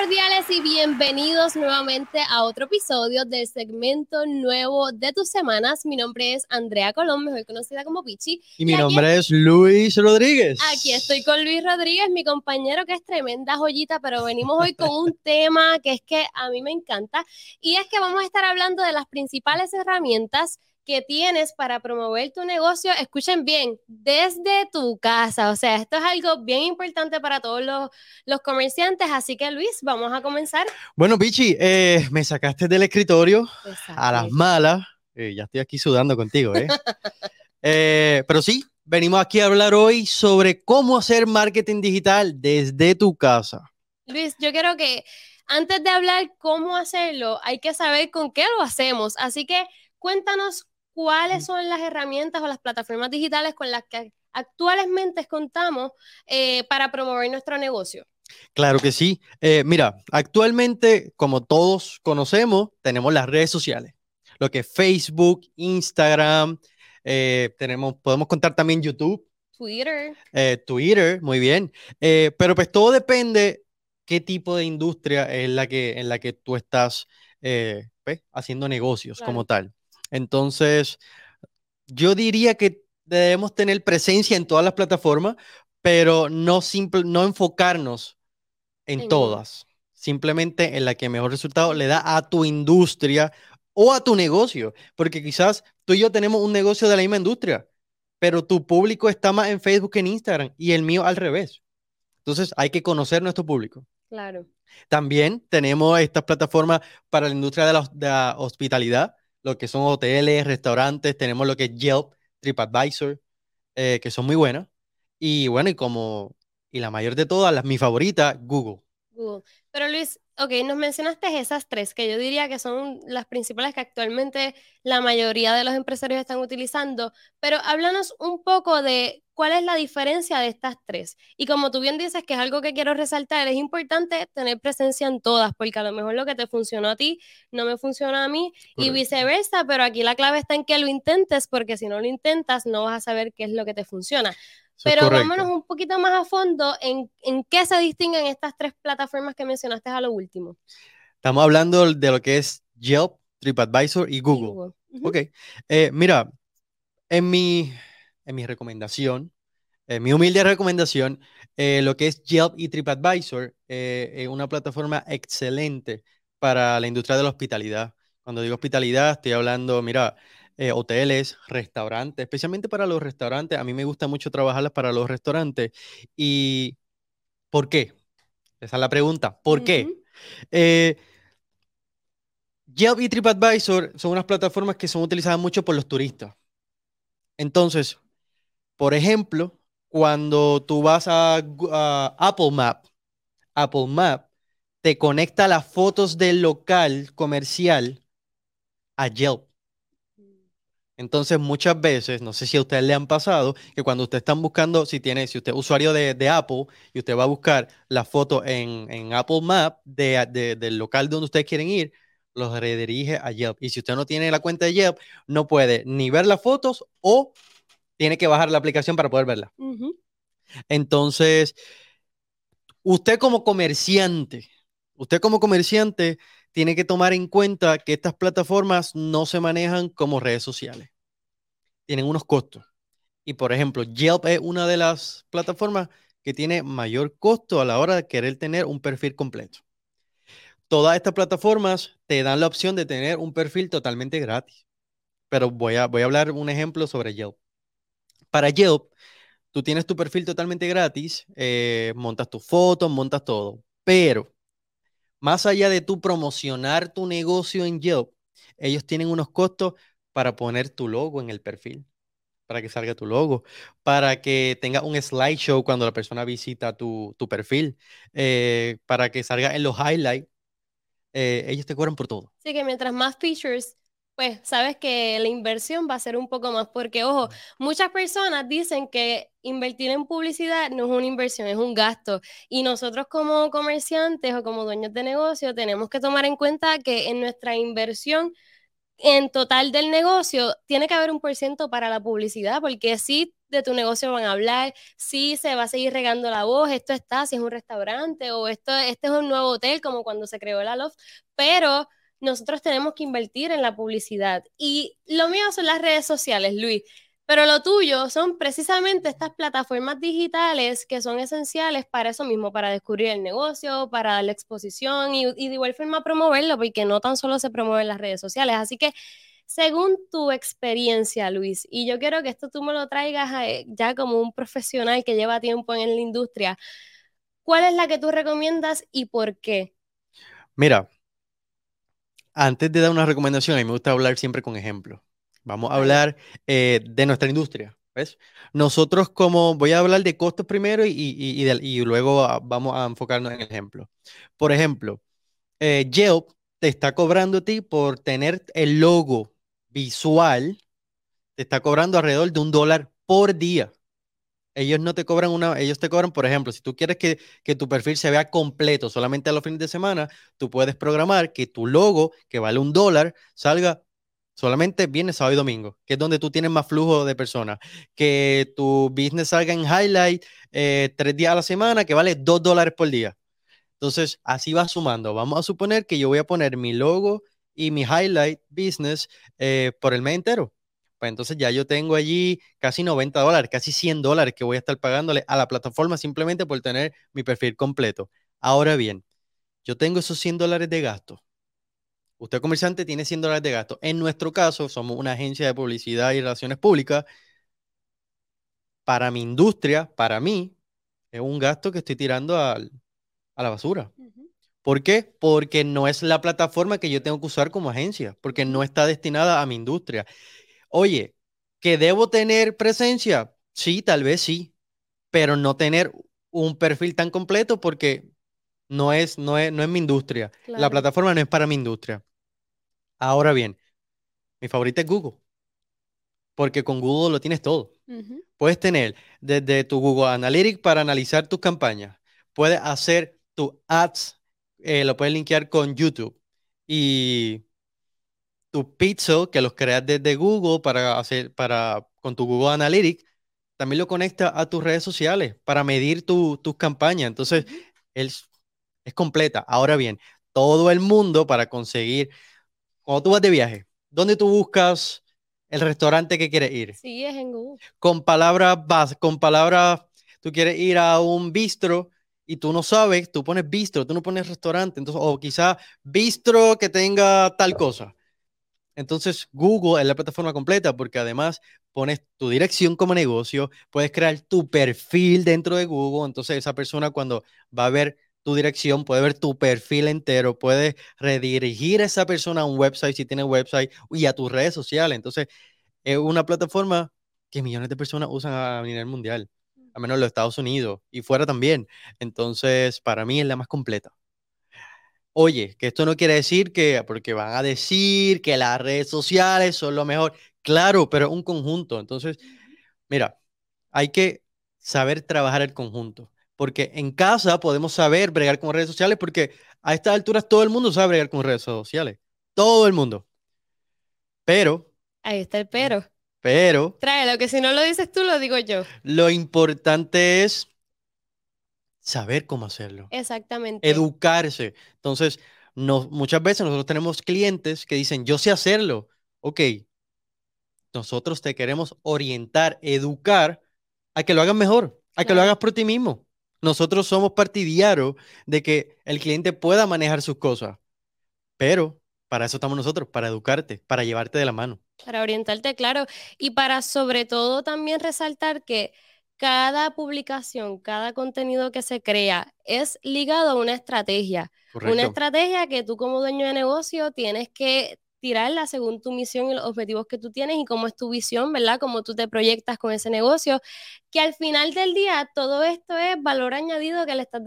cordiales y bienvenidos nuevamente a otro episodio del segmento nuevo de tus semanas. Mi nombre es Andrea Colón, mejor conocida como Pichi. Y, mi nombre es Luis Rodríguez. Aquí estoy con Luis Rodríguez, mi compañero que es tremenda joyita, pero venimos hoy con un tema que es que a mí me encanta y es que vamos a estar hablando de las principales herramientas que tienes para promover tu negocio, escuchen bien, desde tu casa. O sea, esto es algo bien importante para todos los, comerciantes. Así que Luis, vamos a comenzar. Bueno, Pichi, eh, me sacaste del escritorio a las malas. Eh, ya estoy aquí sudando contigo, ¿eh? ¿eh? Pero sí, venimos aquí a hablar hoy sobre cómo hacer marketing digital desde tu casa. Luis, yo quiero que antes de hablar cómo hacerlo, hay que saber con qué lo hacemos. Así que cuéntanos cuáles son las herramientas o las plataformas digitales con las que actualmente contamos eh, para promover nuestro negocio. Claro que sí. Eh, mira, actualmente, como todos conocemos, tenemos las redes sociales, lo que es Facebook, Instagram, eh, tenemos, podemos contar también YouTube. Twitter. Twitter, muy bien. pero pues todo depende qué tipo de industria es la que, en la que tú estás pues, haciendo negocios como tal. Entonces, yo diría que debemos tener presencia en todas las plataformas, pero no, no enfocarnos en, todas, simplemente en la que mejor resultado le da a tu industria o a tu negocio, porque quizás tú y yo tenemos un negocio de la misma industria, pero tu público está más en Facebook que en Instagram y el mío al revés. Entonces hay que conocer nuestro público. Claro. También tenemos estas plataformas para la industria de la hospitalidad, lo que son hoteles, restaurantes, tenemos lo que es Yelp, TripAdvisor, eh, que son muy buenas. Y bueno, y como, y la mayor de todas, las, mi favorita, Google. Google. Pero Luis, ok, nos mencionaste esas tres, que yo diría que son las principales que actualmente la mayoría de los empresarios están utilizando, pero háblanos un poco de cuál es la diferencia de estas tres. Y como tú bien dices, que es algo que quiero resaltar, es importante tener presencia en todas, porque a lo mejor lo que te funcionó a ti no me funciona a mí y viceversa, pero aquí la clave está en que lo intentes, porque si no lo intentas, no vas a saber qué es lo que te funciona. Pero vámonos un poquito más a fondo en, en, qué se distinguen estas tres plataformas que mencionaste a lo último. Estamos hablando de lo que es Yelp, TripAdvisor y Google. Ok. Eh, mira, en mi, en mi recomendación, en mi humilde recomendación, eh, lo que es Yelp y TripAdvisor eh, es una plataforma excelente para la industria de la hospitalidad. Cuando digo hospitalidad, estoy hablando, mira, eh, hoteles, restaurantes, especialmente para los restaurantes. A mí me gusta mucho trabajarlas para los restaurantes. ¿Y por qué? Esa es la pregunta. ¿Por qué? Eh, Yelp y TripAdvisor son unas plataformas que son utilizadas mucho por los turistas. Entonces, por ejemplo, cuando tú vas a, a Apple Map, Apple Map te conecta las fotos del local comercial a Yelp. Entonces, muchas veces, no sé si a ustedes le han pasado, que cuando ustedes están buscando, si tiene, si usted es usuario de, Apple y usted va a buscar la foto en, Apple Map del local donde ustedes quieren ir, los redirige a Yelp. Y si usted no tiene la cuenta de Yelp, no puede ni ver las fotos o tiene que bajar la aplicación para poder verla. Entonces, usted como comerciante, usted como comerciante tiene que tomar en cuenta que estas plataformas no se manejan como redes sociales. Tienen unos costos. Y por ejemplo, Yelp es una de las plataformas que tiene mayor costo a la hora de querer tener un perfil completo. Todas estas plataformas te dan la opción de tener un perfil totalmente gratis. Pero voy a, voy a hablar un ejemplo sobre Yelp. Para Yelp, tú tienes tu perfil totalmente gratis, eh, montas tus fotos, montas todo. Pero más allá de tú promocionar tu negocio en Yelp, ellos tienen unos costos para poner tu logo en el perfil, para que salga tu logo, para que tenga un slideshow cuando la persona visita tu, perfil, eh, para que salga en los highlights. Eh, ellos te cobran por todo. Sí, que mientras más features pues sabes que la inversión va a ser un poco más, porque ojo, muchas personas dicen que invertir en publicidad no es una inversión, es un gasto. Y nosotros como comerciantes o como dueños de negocio tenemos que tomar en cuenta que en nuestra inversión en total del negocio tiene que haber un por ciento para la publicidad, porque sí de tu negocio van a hablar, si se va a seguir regando la voz, esto está, si es un restaurante o esto, este es un nuevo hotel como cuando se creó la Loft, pero nosotros tenemos que invertir en la publicidad. Y lo mío son las redes sociales, Luis. Pero lo tuyo son precisamente estas plataformas digitales que son esenciales para eso mismo, para descubrir el negocio, para la exposición y, y de igual forma promoverlo, porque no tan solo se promueven las redes sociales. Así que según tu experiencia, Luis, y yo quiero que esto tú me lo traigas eh, ya como un profesional que lleva tiempo en la industria, ¿cuál es la que tú recomiendas y por qué? Mira, antes de dar una recomendación, a mí me gusta hablar siempre con ejemplos. Vamos a hablar eh, de nuestra industria. ¿Ves? Nosotros como, voy a hablar de costos primero y, y, luego vamos a enfocarnos en el ejemplo. Por ejemplo, eh, Yelp te está cobrando a ti por tener el logo visual te está cobrando alrededor de un dólar por día. Ellos no te cobran una, ellos te cobran, por ejemplo, si tú quieres que, que, tu perfil se vea completo solamente a los fines de semana, tú puedes programar que tu logo, que vale un dólar, salga solamente viernes, sábado y domingo, que es donde tú tienes más flujo de personas. Que tu business salga en highlight eh, tres días a la semana, que vale dos dólares por día. Entonces, así va sumando. Vamos a suponer que yo voy a poner mi logo y mi highlight business eh, por el mes entero. Pues entonces ya yo tengo allí casi 90 dólares, casi 100 dólares que voy a estar pagándole a la plataforma simplemente por tener mi perfil completo. Ahora bien, yo tengo esos 100 dólares de gasto. Usted comerciante tiene 100 dólares de gasto. En nuestro caso, somos una agencia de publicidad y relaciones públicas. Para mi industria, para mí, es un gasto que estoy tirando a la basura. ¿Por qué? Porque no es la plataforma que yo tengo que usar como agencia, porque no está destinada a mi industria. Oye, ¿que debo tener presencia? Sí, tal vez sí, pero no tener un perfil tan completo porque no es, no es, no es mi industria. La plataforma no es para mi industria. Ahora bien, mi favorita es Google, porque con Google lo tienes todo. Puedes tener desde tu Google Analytics para analizar tus campañas, puedes hacer tu ads eh, lo puedes linkear con YouTube. Y tu Pixel, que los creas desde Google para hacer, para, con tu Google Analytics, también lo conecta a tus redes sociales para medir tus campañas. Entonces, es, es completa. Ahora bien, todo el mundo para conseguir, cuando tú vas de viaje, ¿dónde tú buscas el restaurante que quieres ir? Sí, es en Google. Con palabras, con palabras, tú quieres ir a un bistro y tú no sabes, tú pones bistro, tú no pones restaurante, entonces, o quizá bistro que tenga tal cosa. Entonces, Google es la plataforma completa porque además pones tu dirección como negocio, puedes crear tu perfil dentro de Google, entonces esa persona cuando va a ver tu dirección, puede ver tu perfil entero, puede redirigir a esa persona a un website si tiene website y a tus redes sociales. Entonces, es una plataforma que millones de personas usan a nivel mundial a menos en los Estados Unidos y fuera también. Entonces, para mí es la más completa. Oye, que esto no quiere decir que, porque van a decir que las redes sociales son lo mejor. Claro, pero es un conjunto. Entonces, mira, hay que saber trabajar el conjunto. Porque en casa podemos saber bregar con redes sociales, porque a estas alturas todo el mundo sabe bregar con redes sociales. Todo el mundo. Pero. Ahí está el pero. Pero. Tráelo, que si no lo dices tú, lo digo yo. Lo importante es saber cómo hacerlo. Exactamente. Educarse. Entonces, no, muchas veces nosotros tenemos clientes que dicen, yo sé hacerlo. Ok. Nosotros te queremos orientar, educar a que lo hagas mejor, a que lo hagas por ti mismo. Nosotros somos partidarios de que el cliente pueda manejar sus cosas. Pero para eso estamos nosotros, para educarte, para llevarte de la mano. Para orientarte, claro. Y para sobre todo también resaltar que cada publicación, cada contenido que se crea es ligado a una estrategia. Una estrategia que tú como dueño de negocio tienes que tirarla según tu misión y los objetivos que tú tienes y cómo es tu visión, ¿verdad? Cómo tú te proyectas con ese negocio, que al final del día todo esto es valor añadido que le estás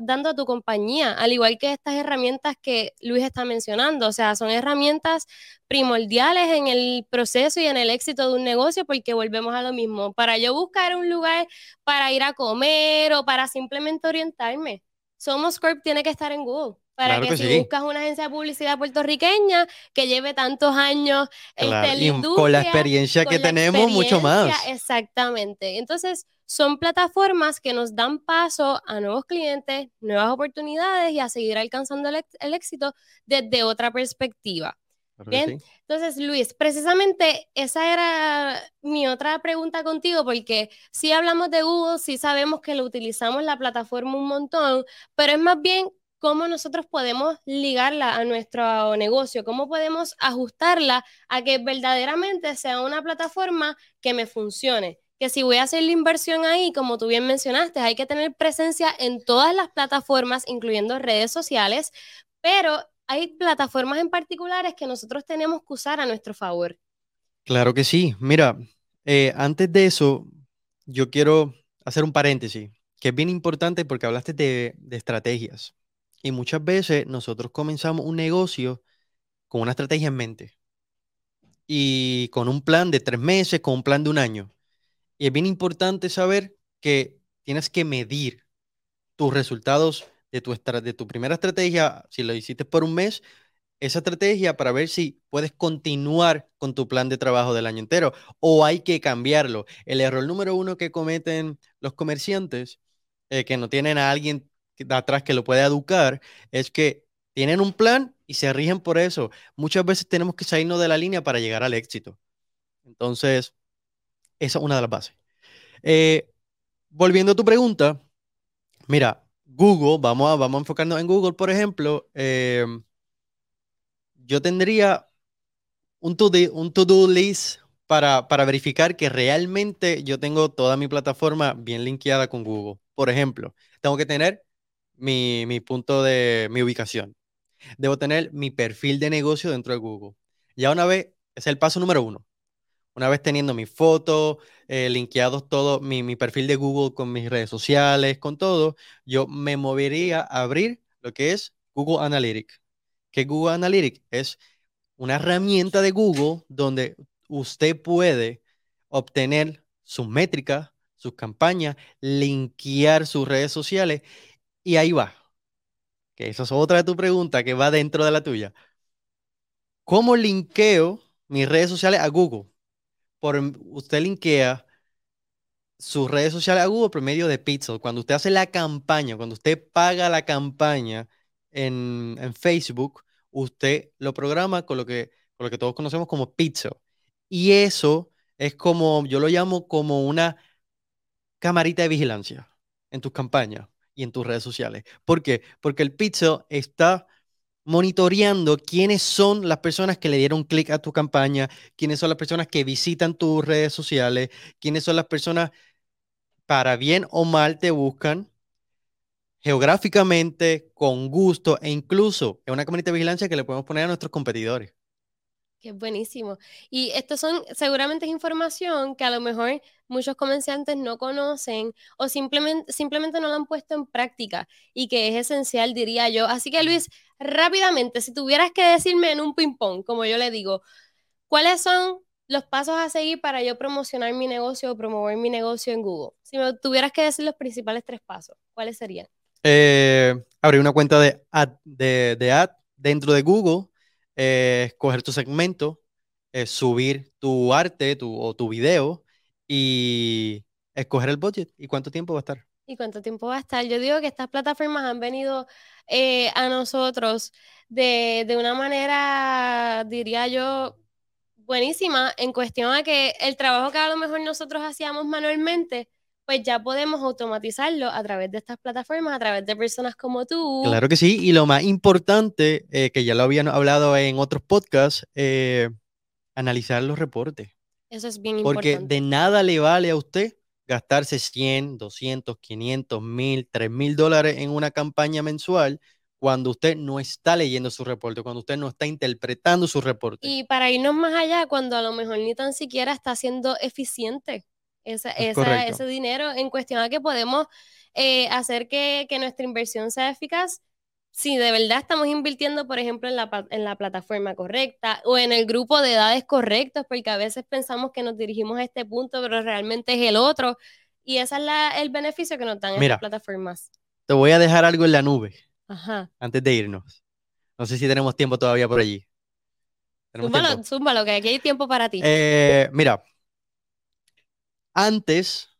dando a tu compañía, al igual que estas herramientas que Luis está mencionando, o sea, son herramientas primordiales en el proceso y en el éxito de un negocio porque volvemos a lo mismo, para yo buscar un lugar para ir a comer o para simplemente orientarme, Somos Corp tiene que estar en Google Para Claro que, que si sí. buscas una agencia de publicidad puertorriqueña que lleve tantos años Claro, este, en la y con la experiencia con que la tenemos, mucho más. Exactamente. Entonces, son plataformas que nos dan paso a nuevos clientes, nuevas oportunidades y a seguir alcanzando el, éxito desde otra perspectiva. Bien. sí. Entonces, Luis, precisamente esa era mi otra pregunta contigo, porque si hablamos de Google, sí sabemos que lo utilizamos la plataforma un montón, pero es más bien cómo nosotros podemos ligarla a nuestro negocio, cómo podemos ajustarla a que verdaderamente sea una plataforma que me funcione. Que si voy a hacer la inversión ahí, como tú bien mencionaste, hay que tener presencia en todas las plataformas, incluyendo redes sociales, pero hay plataformas en particulares que nosotros tenemos que usar a nuestro favor. Claro que sí. Mira, eh, antes de eso, yo quiero hacer un paréntesis, que es bien importante porque hablaste de, de estrategias. Y muchas veces nosotros comenzamos un negocio con una estrategia en mente y con un plan de tres meses, con un plan de un año. Y es bien importante saber que tienes que medir tus resultados de tu, de tu primera estrategia, si lo hiciste por un mes, esa estrategia para ver si puedes continuar con tu plan de trabajo del año entero o hay que cambiarlo. El error número uno que cometen los comerciantes, eh, que no tienen a alguien de atrás que lo pueda educar, es que tienen un plan y se rigen por eso. Muchas veces tenemos que salirnos de la línea para llegar al éxito. Entonces, esa es una de las bases. Eh, volviendo a tu pregunta, mira, Google, vamos a, vamos a enfocarnos en Google, por ejemplo. eh, yo tendría un to-do un to-do list para, para verificar que realmente yo tengo toda mi plataforma bien linkeada con Google. Por ejemplo, tengo que tener mi, mi punto de mi ubicación. Debo tener mi perfil de negocio dentro de Google. Ya una vez, es el paso número uno. Una vez teniendo mis fotos, eh, linkeados todo, mi, mi perfil de Google con mis redes sociales, con todo, yo me movería a abrir lo que es Google Analytics. ¿Qué es Google Analytics? Es una herramienta de Google donde usted puede obtener sus métricas, sus campañas, linkear sus redes sociales y ahí va. Que esa es otra de tu pregunta que va dentro de la tuya. ¿Cómo linkeo mis redes sociales a Google? Por, usted linkea sus redes sociales a Google por medio de Pixel. Cuando usted hace la campaña, cuando usted paga la campaña en, en Facebook, usted lo programa con lo que, con lo que todos conocemos como Pixel. Y eso es como, yo lo llamo como una camarita de vigilancia en tus campañas y en tus redes sociales. ¿Por qué? Porque el Pixel está monitoreando quiénes son las personas que le dieron clic a tu campaña, quiénes son las personas que visitan tus redes sociales, quiénes son las personas para bien o mal te buscan geográficamente, con gusto e incluso es una camarita de vigilancia que le podemos poner a nuestros competidores. Que es buenísimo. Y esto son, seguramente es información que a lo mejor muchos comerciantes no conocen o simplemente, simplemente no la han puesto en práctica y que es esencial, diría yo. Así que Luis, rápidamente, si tuvieras que decirme en un ping-pong, como yo le digo, ¿cuáles son los pasos a seguir para yo promocionar mi negocio o promover mi negocio en Google? Si me tuvieras que decir los principales tres pasos, ¿cuáles serían? Eh, abrir una cuenta de ad, de, de ad dentro de Google, eh, escoger tu segmento, eh, subir tu arte tu, o tu video y escoger el budget y cuánto tiempo va a estar. ¿Y cuánto tiempo va a estar? Yo digo que estas plataformas han venido eh, a nosotros de, de una manera, diría yo, buenísima en cuestión a que el trabajo que a lo mejor nosotros hacíamos manualmente, pues ya podemos automatizarlo a través de estas plataformas, a través de personas como tú. Claro que sí, y lo más importante, eh, que ya lo habían hablado en otros podcasts, eh, analizar los reportes. Eso es bien Porque importante. de nada le vale a usted gastarse 100, 200, 500, 1000, 3000 dólares en una campaña mensual cuando usted no está leyendo su reporte, cuando usted no está interpretando su reporte. Y para irnos más allá, cuando a lo mejor ni tan siquiera está siendo eficiente esa, Es esa- ese dinero en cuestión a que podemos eh, hacer que, que nuestra inversión sea eficaz. Si de verdad estamos invirtiendo, por ejemplo, en la, en la plataforma correcta o en el grupo de edades correctos, porque a veces pensamos que nos dirigimos a este punto, pero realmente es el otro. Y ese es la- el beneficio que nos dan Mira. estas plataformas. Te voy a dejar algo en la nube. Ajá. antes de irnos. No sé si tenemos tiempo todavía por allí. ¿Tenemos Zúmbalo, zúmbalo, que aquí hay tiempo para ti. Eh, mira, antes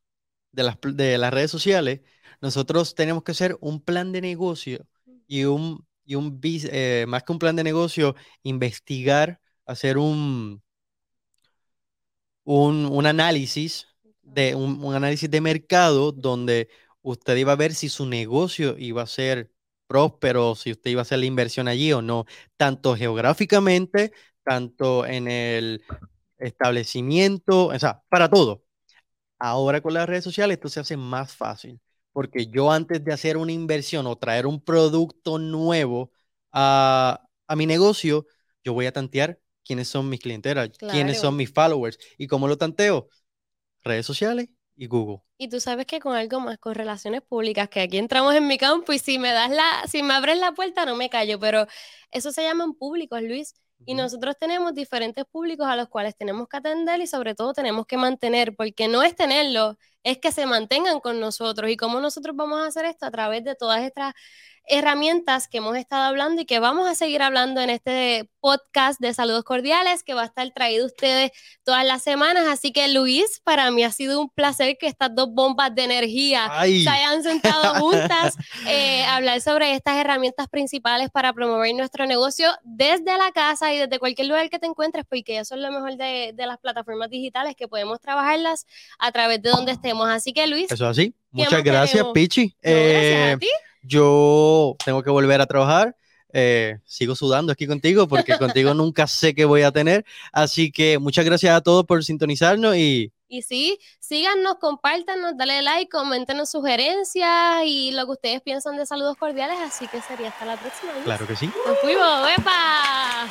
de las, de las redes sociales, nosotros tenemos que hacer un plan de negocio y un, y un eh, más que un plan de negocio, investigar, hacer un, un, un análisis de un, un análisis de mercado donde usted iba a ver si su negocio iba a ser próspero, si usted iba a hacer la inversión allí o no, tanto geográficamente, tanto en el establecimiento, o sea, para todo. Ahora con las redes sociales esto se hace más fácil, porque yo antes de hacer una inversión o traer un producto nuevo a, a mi negocio, yo voy a tantear quiénes son mis clientelas, quiénes son mis followers. ¿Y cómo lo tanteo? Redes sociales y Google. Y tú sabes que con algo más, con relaciones públicas, que aquí entramos en mi campo y si me das la, si me abres la puerta no me callo, pero eso se llaman públicos, Luis. Y nosotros tenemos diferentes públicos a los cuales tenemos que atender y sobre todo tenemos que mantener, porque no es tenerlos, es que se mantengan con nosotros. ¿Y cómo nosotros vamos a hacer esto? A través de todas estas herramientas que hemos estado hablando y que vamos a seguir hablando en este podcast de saludos cordiales que va a estar traído a ustedes todas las semanas. Así que Luis, para mí ha sido un placer que estas dos bombas de energía ¡Ay! se hayan sentado juntas eh, a hablar sobre estas herramientas principales para promover nuestro negocio desde la casa y desde cualquier lugar que te encuentres, porque eso es lo mejor de, de las plataformas digitales, que podemos trabajarlas a través de donde estemos. Así que Luis, Eso es así. Muchas gracias, tenemos? Pichi. no, gracias Eh, a ti. Yo tengo que volver a trabajar. eh, sigo sudando aquí contigo porque contigo nunca sé qué voy a tener. Así que muchas gracias a todos por sintonizarnos y Y sí, síganos, compártanos, dale like, coméntenos sugerencias y lo que ustedes piensan de saludos cordiales. Así que sería hasta la próxima. Claro que sí. Nos fuimos, ¡epa!